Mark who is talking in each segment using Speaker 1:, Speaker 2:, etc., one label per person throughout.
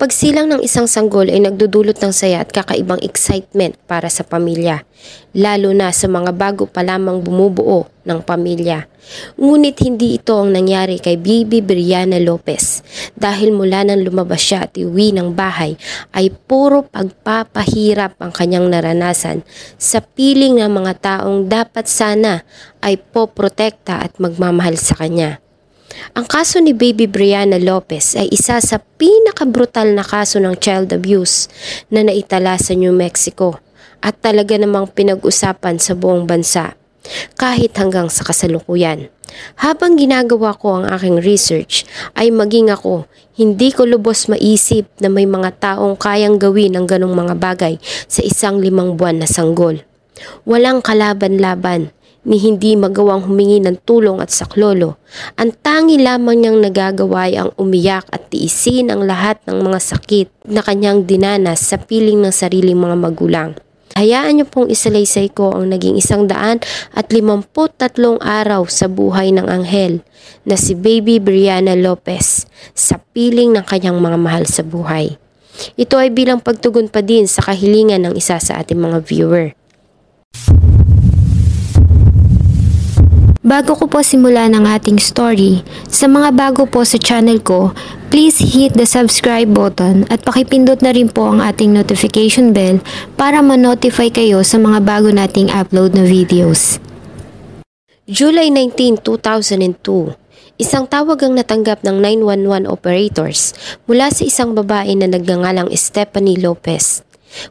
Speaker 1: pagsilang ng isang sanggol ay nagdudulot ng saya at kakaibang excitement para sa pamilya, lalo na sa mga bago pa lamang bumubuo ng pamilya. Ngunit hindi ito ang nangyari kay Bibi Brianna Lopez dahil mula nang lumabas siya at iwi ng bahay ay puro pagpapahirap ang kanyang naranasan sa piling ng mga taong dapat sana ay poprotekta at magmamahal sa kanya. Ang kaso ni Baby Brianna Lopez ay isa sa pinakabrutal na kaso ng child abuse na naitala sa New Mexico at talaga namang pinag-usapan sa buong bansa kahit hanggang sa kasalukuyan. Habang ginagawa ko ang aking research ay maging ako, hindi ko lubos maisip na may mga taong kayang gawin ang ganong mga bagay sa isang limang buwan na sanggol. Walang kalaban-laban, ni hindi magawang humingi ng tulong at saklolo. Ang tangi lamang niyang nagagawa ay ang umiyak at tiisin ang lahat ng mga sakit na kanyang dinanas sa piling ng sariling mga magulang. Hayaan niyo pong isalaysay ko ang naging isang daan at limamput tatlong araw sa buhay ng anghel na si Baby Brianna Lopez sa piling ng kanyang mga mahal sa buhay. Ito ay bilang pagtugon pa din sa kahilingan ng isa sa ating mga viewer.
Speaker 2: Bago ko po simulan ang ating story, sa mga bago po sa channel ko, please hit the subscribe button at pakipindot na rin po ang ating notification bell para ma-notify kayo sa mga bago nating upload na videos.
Speaker 1: July 19, 2002, isang tawag ang natanggap ng 911 operators mula sa isang babae na nagngangalang Stephanie Lopez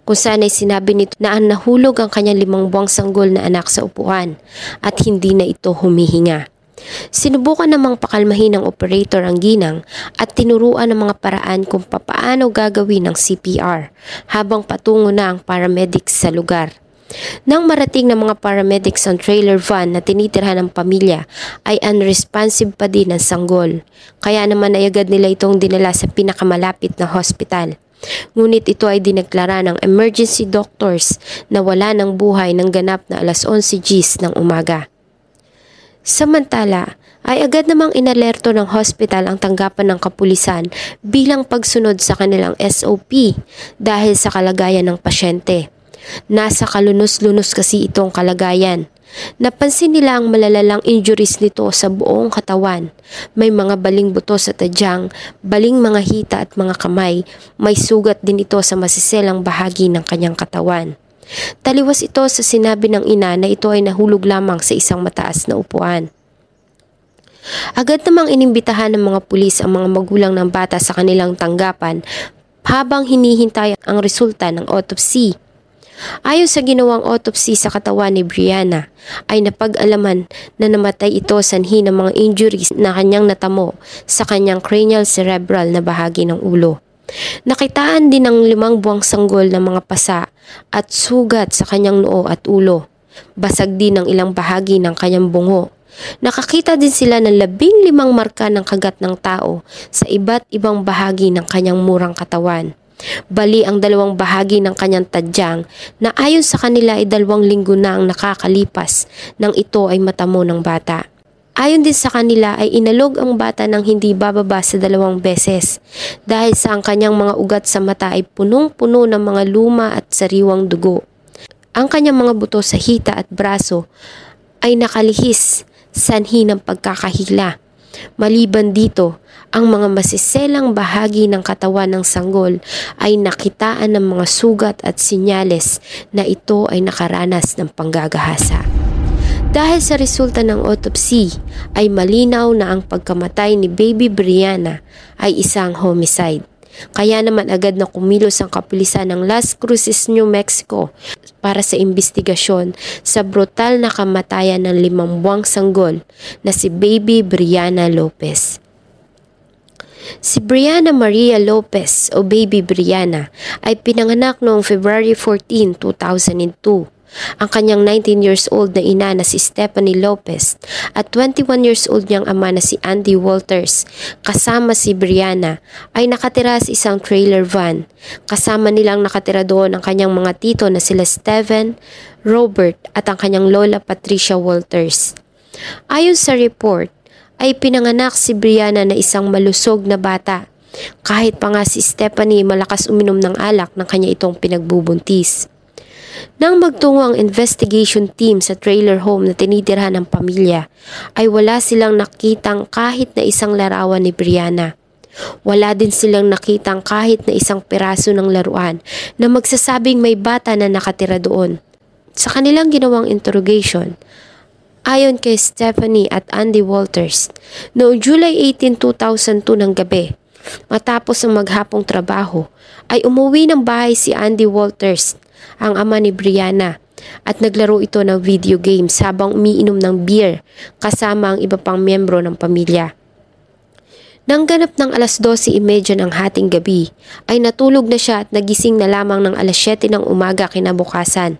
Speaker 1: kung saan ay sinabi nito na ang nahulog ang kanyang limang buwang sanggol na anak sa upuan at hindi na ito humihinga. Sinubukan namang pakalmahin ng operator ang ginang at tinuruan ng mga paraan kung papaano gagawin ng CPR habang patungo na ang paramedics sa lugar. Nang marating ng mga paramedics ang trailer van na tinitirhan ng pamilya ay unresponsive pa din ang sanggol. Kaya naman ay agad nila itong dinala sa pinakamalapit na hospital. Ngunit ito ay dineklara ng emergency doctors na wala ng buhay ng ganap na alas 11 Gs ng umaga. Samantala, ay agad namang inalerto ng hospital ang tanggapan ng kapulisan bilang pagsunod sa kanilang SOP dahil sa kalagayan ng pasyente. Nasa kalunos-lunos kasi itong kalagayan Napansin nila ang malalalang injuries nito sa buong katawan. May mga baling buto sa tadyang, baling mga hita at mga kamay. May sugat din ito sa masiselang bahagi ng kanyang katawan. Taliwas ito sa sinabi ng ina na ito ay nahulog lamang sa isang mataas na upuan. Agad namang inimbitahan ng mga pulis ang mga magulang ng bata sa kanilang tanggapan habang hinihintay ang resulta ng autopsy. Ayon sa ginawang autopsy sa katawan ni Brianna, ay napag-alaman na namatay ito sanhi ng mga injuries na kanyang natamo sa kanyang cranial cerebral na bahagi ng ulo. Nakitaan din ng limang buwang sanggol ng mga pasa at sugat sa kanyang noo at ulo. Basag din ang ilang bahagi ng kanyang bungo. Nakakita din sila ng labing limang marka ng kagat ng tao sa iba't ibang bahagi ng kanyang murang katawan. Bali ang dalawang bahagi ng kanyang tadyang na ayon sa kanila ay dalawang linggo na ang nakakalipas nang ito ay matamo ng bata. Ayon din sa kanila ay inalog ang bata ng hindi bababa sa dalawang beses dahil sa ang kanyang mga ugat sa mata ay punong-puno ng mga luma at sariwang dugo. Ang kanyang mga buto sa hita at braso ay nakalihis sanhi ng pagkakahila. Maliban dito, ang mga masiselang bahagi ng katawan ng sanggol ay nakitaan ng mga sugat at sinyales na ito ay nakaranas ng panggagahasa. Dahil sa resulta ng autopsy ay malinaw na ang pagkamatay ni Baby Brianna ay isang homicide. Kaya naman agad na kumilos ang kapulisan ng Las Cruces, New Mexico para sa investigasyon sa brutal na kamatayan ng limang buwang sanggol na si Baby Brianna Lopez. Si Brianna Maria Lopez o Baby Brianna ay pinanganak noong February 14, 2002. Ang kanyang 19 years old na ina na si Stephanie Lopez at 21 years old niyang ama na si Andy Walters kasama si Brianna ay nakatira sa isang trailer van. Kasama nilang nakatira doon ang kanyang mga tito na sila Steven, Robert at ang kanyang lola Patricia Walters. Ayon sa report, ay pinanganak si Brianna na isang malusog na bata Kahit pa nga si Stephanie malakas uminom ng alak ng kanya itong pinagbubuntis. Nang magtungo ang investigation team sa trailer home na tinitirhan ng pamilya, ay wala silang nakitang kahit na isang larawan ni Brianna. Wala din silang nakitang kahit na isang piraso ng laruan na magsasabing may bata na nakatira doon. Sa kanilang ginawang interrogation, ayon kay Stephanie at Andy Walters, noong July 18, 2002 ng gabi, matapos ang maghapong trabaho, ay umuwi ng bahay si Andy Walters, ang ama ni Brianna, at naglaro ito ng video games habang umiinom ng beer kasama ang iba pang miyembro ng pamilya. Nang ganap ng alas 12.30 ng hating gabi, ay natulog na siya at nagising na lamang ng alas 7 ng umaga kinabukasan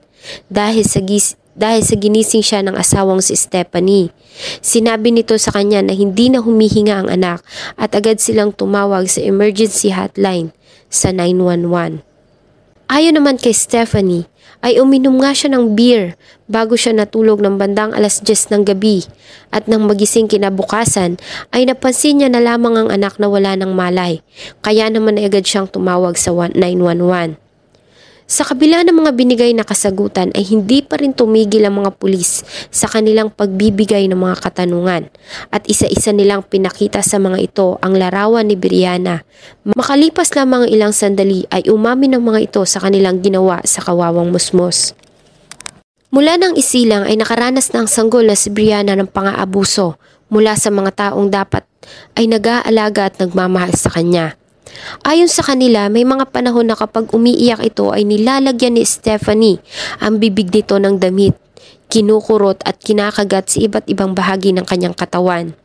Speaker 1: dahil sa, gis dahil sa ginising siya ng asawang si Stephanie. Sinabi nito sa kanya na hindi na humihinga ang anak at agad silang tumawag sa emergency hotline sa 911. Ayon naman kay Stephanie, ay uminom nga siya ng beer bago siya natulog ng bandang alas 10 ng gabi at nang magising kinabukasan ay napansin niya na lamang ang anak na wala ng malay kaya naman ay agad siyang tumawag sa 911. Sa kabila ng mga binigay na kasagutan ay hindi pa rin tumigil ang mga pulis sa kanilang pagbibigay ng mga katanungan at isa-isa nilang pinakita sa mga ito ang larawan ni Brianna. Makalipas lamang ilang sandali ay umamin ng mga ito sa kanilang ginawa sa kawawang musmos. Mula ng isilang ay nakaranas ng sanggol na si Brianna ng pang-aabuso mula sa mga taong dapat ay nag-aalaga at nagmamahal sa kanya. Ayon sa kanila, may mga panahon na kapag umiiyak ito ay nilalagyan ni Stephanie ang bibig nito ng damit, kinukurot at kinakagat sa iba't ibang bahagi ng kanyang katawan.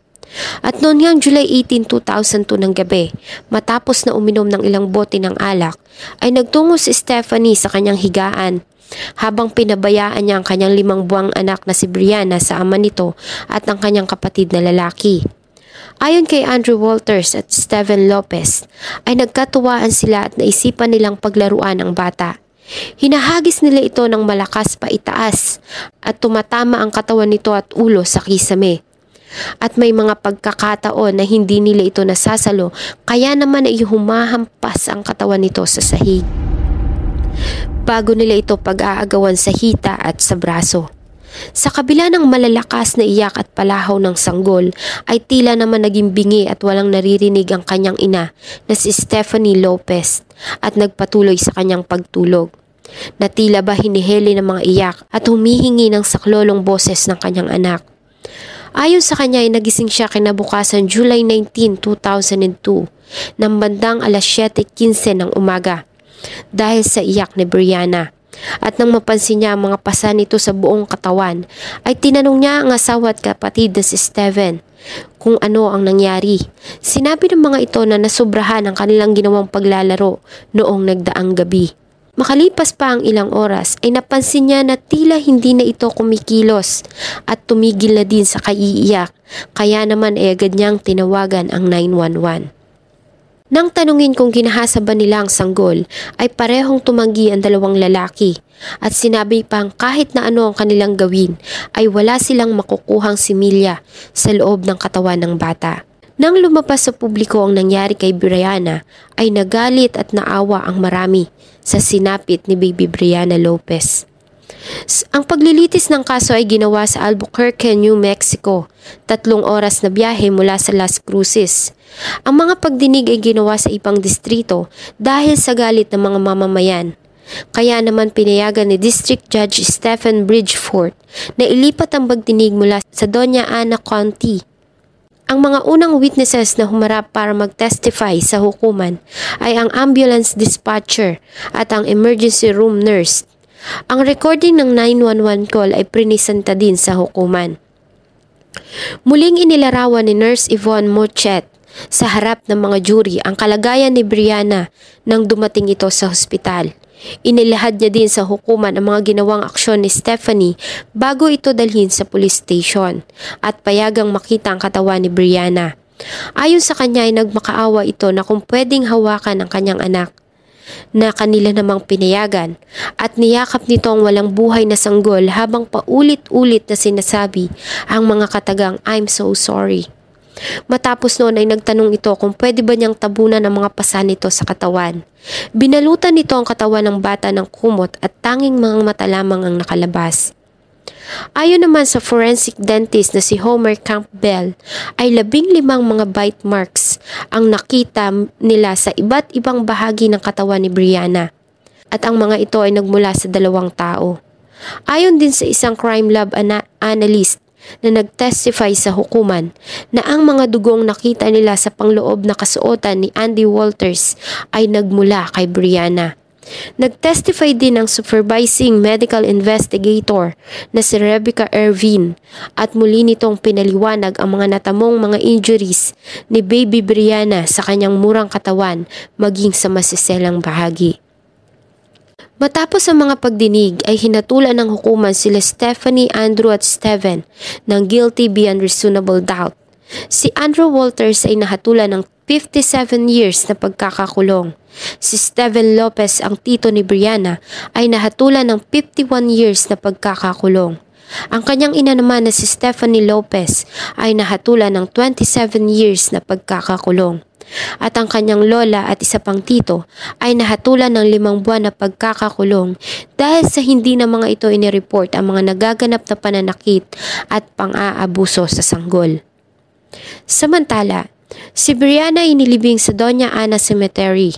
Speaker 1: At noon ngang July 18, 2002 ng gabi, matapos na uminom ng ilang bote ng alak, ay nagtungo si Stephanie sa kanyang higaan habang pinabayaan niya ang kanyang limang buwang anak na si Brianna sa ama nito at ang kanyang kapatid na lalaki. Ayon kay Andrew Walters at Steven Lopez, ay nagkatuwaan sila at naisipan nilang paglaruan ang bata. Hinahagis nila ito ng malakas pa itaas at tumatama ang katawan nito at ulo sa kisame. At may mga pagkakataon na hindi nila ito nasasalo kaya naman ay humahampas ang katawan nito sa sahig. Bago nila ito pag-aagawan sa hita at sa braso. Sa kabila ng malalakas na iyak at palahaw ng sanggol, ay tila naman naging bingi at walang naririnig ang kanyang ina na si Stephanie Lopez at nagpatuloy sa kanyang pagtulog. Na tila ba hiniheli ng mga iyak at humihingi ng saklolong boses ng kanyang anak. Ayon sa kanya ay nagising siya kinabukasan July 19, 2002 ng bandang alas 7.15 ng umaga dahil sa iyak ni Brianna. At nang mapansin niya ang mga pasa nito sa buong katawan, ay tinanong niya ang asawa at kapatid na si Steven kung ano ang nangyari. Sinabi ng mga ito na nasubrahan ang kanilang ginawang paglalaro noong nagdaang gabi. Makalipas pa ang ilang oras ay napansin niya na tila hindi na ito kumikilos at tumigil na din sa kaiiyak kaya naman ay agad niyang tinawagan ang 911. Nang tanungin kung ginahasa ba nila ang sanggol, ay parehong tumanggi ang dalawang lalaki at sinabi pang kahit na ano ang kanilang gawin ay wala silang makukuhang similya sa loob ng katawan ng bata. Nang lumabas sa publiko ang nangyari kay Brianna ay nagalit at naawa ang marami sa sinapit ni Baby Brianna Lopez. Ang paglilitis ng kaso ay ginawa sa Albuquerque, New Mexico, tatlong oras na biyahe mula sa Las Cruces. Ang mga pagdinig ay ginawa sa ibang distrito dahil sa galit ng mga mamamayan. Kaya naman pinayagan ni District Judge Stephen Bridgeford na ilipat ang pagdinig mula sa Doña Ana County. Ang mga unang witnesses na humarap para mag-testify sa hukuman ay ang ambulance dispatcher at ang emergency room nurse ang recording ng 911 call ay prinisenta din sa hukuman. Muling inilarawan ni Nurse Yvonne Mochet sa harap ng mga jury ang kalagayan ni Brianna nang dumating ito sa hospital. Inilahad niya din sa hukuman ang mga ginawang aksyon ni Stephanie bago ito dalhin sa police station at payagang makita ang katawan ni Brianna. Ayon sa kanya ay nagmakaawa ito na kung pwedeng hawakan ang kanyang anak na kanila namang pinayagan at niyakap nito ang walang buhay na sanggol habang paulit-ulit na sinasabi ang mga katagang I'm so sorry. Matapos noon ay nagtanong ito kung pwede ba niyang tabunan ang mga pasa nito sa katawan. Binalutan nito ang katawan ng bata ng kumot at tanging mga mata lamang ang nakalabas. Ayon naman sa forensic dentist na si Homer Campbell, ay labing limang mga bite marks ang nakita nila sa iba't ibang bahagi ng katawan ni Brianna. At ang mga ito ay nagmula sa dalawang tao. Ayon din sa isang crime lab ana- analyst na nagtestify sa hukuman na ang mga dugong nakita nila sa pangloob na kasuotan ni Andy Walters ay nagmula kay Brianna. Nagtestify din ang supervising medical investigator na si Rebecca Irvin at muli nitong pinaliwanag ang mga natamong mga injuries ni baby Brianna sa kanyang murang katawan maging sa masiselang bahagi. Matapos ang mga pagdinig ay hinatulan ng hukuman sila Stephanie, Andrew at Steven ng guilty beyond reasonable doubt. Si Andrew Walters ay nahatulan ng 57 years na pagkakakulong. Si Steven Lopez, ang tito ni Brianna, ay nahatulan ng 51 years na pagkakakulong. Ang kanyang ina naman na si Stephanie Lopez ay nahatulan ng 27 years na pagkakakulong at ang kanyang lola at isa pang tito ay nahatulan ng limang buwan na pagkakakulong dahil sa hindi na mga ito inireport ang mga nagaganap na pananakit at pang-aabuso sa sanggol. Samantala, si Brianna inilibing sa Doña Ana Cemetery.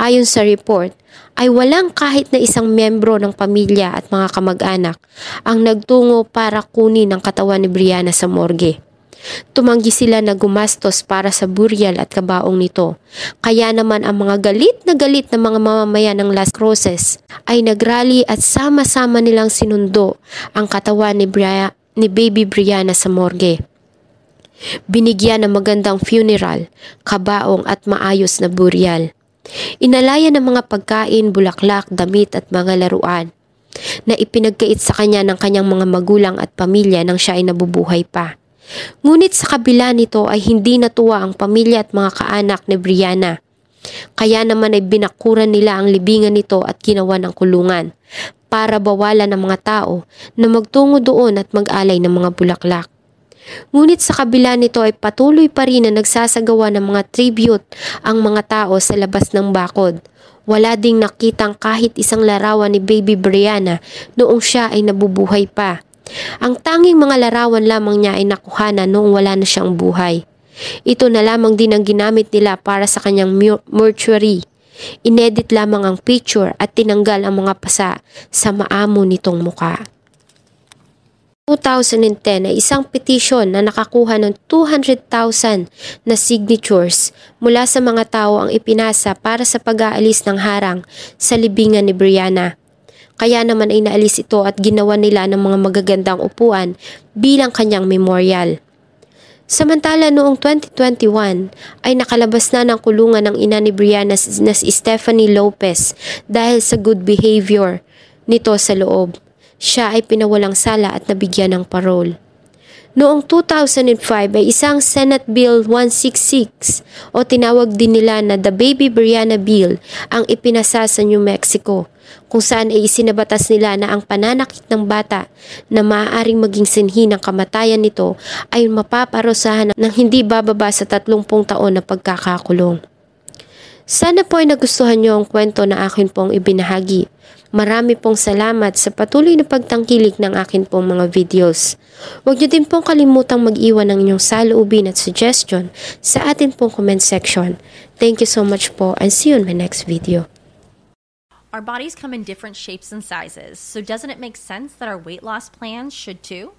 Speaker 1: Ayon sa report, ay walang kahit na isang membro ng pamilya at mga kamag-anak ang nagtungo para kunin ang katawan ni Brianna sa morgue. Tumanggi sila na gumastos para sa burial at kabaong nito. Kaya naman ang mga galit na galit na mga mamamayan ng Las Cruces ay nagrally at sama-sama nilang sinundo ang katawan ni, Bria, ni baby Brianna sa morgue. Binigyan ng magandang funeral, kabaong at maayos na burial. Inalaya ng mga pagkain, bulaklak, damit at mga laruan na ipinagkait sa kanya ng kanyang mga magulang at pamilya nang siya ay nabubuhay pa. Ngunit sa kabila nito ay hindi natuwa ang pamilya at mga kaanak ni Brianna. Kaya naman ay binakuran nila ang libingan nito at ginawa ng kulungan para bawalan ng mga tao na magtungo doon at mag-alay ng mga bulaklak. Ngunit sa kabila nito ay patuloy pa rin na nagsasagawa ng mga tribute ang mga tao sa labas ng bakod. Wala ding nakitang kahit isang larawan ni Baby Brianna noong siya ay nabubuhay pa. Ang tanging mga larawan lamang niya ay nakuha na noong wala na siyang buhay. Ito na lamang din ang ginamit nila para sa kanyang mortuary. Inedit lamang ang picture at tinanggal ang mga pasa sa maamo nitong muka. 2010 ay isang petisyon na nakakuha ng 200,000 na signatures mula sa mga tao ang ipinasa para sa pag-aalis ng harang sa libingan ni Brianna. Kaya naman ay naalis ito at ginawa nila ng mga magagandang upuan bilang kanyang memorial. Samantala noong 2021 ay nakalabas na ng kulungan ng ina ni Brianna na si Stephanie Lopez dahil sa good behavior nito sa loob. Siya ay pinawalang sala at nabigyan ng parole. Noong 2005 ay isang Senate Bill 166 o tinawag din nila na the Baby Brianna Bill ang ipinasa sa New Mexico kung saan ay isinabatas nila na ang pananakit ng bata na maaaring maging sinhi ng kamatayan nito ay mapaparusahan ng hindi bababa sa 30 taon na pagkakakulong. Sana po ay nagustuhan niyo ang kwento na akin pong ibinahagi. Marami pong salamat sa patuloy na pagtangkilik ng akin pong mga videos. Huwag niyo din pong kalimutang mag-iwan ng inyong saloobin at suggestion sa atin pong comment section. Thank you so much po and see you in my next video.
Speaker 3: Our bodies come in different shapes and sizes, so doesn't it make sense that our weight loss plans should too?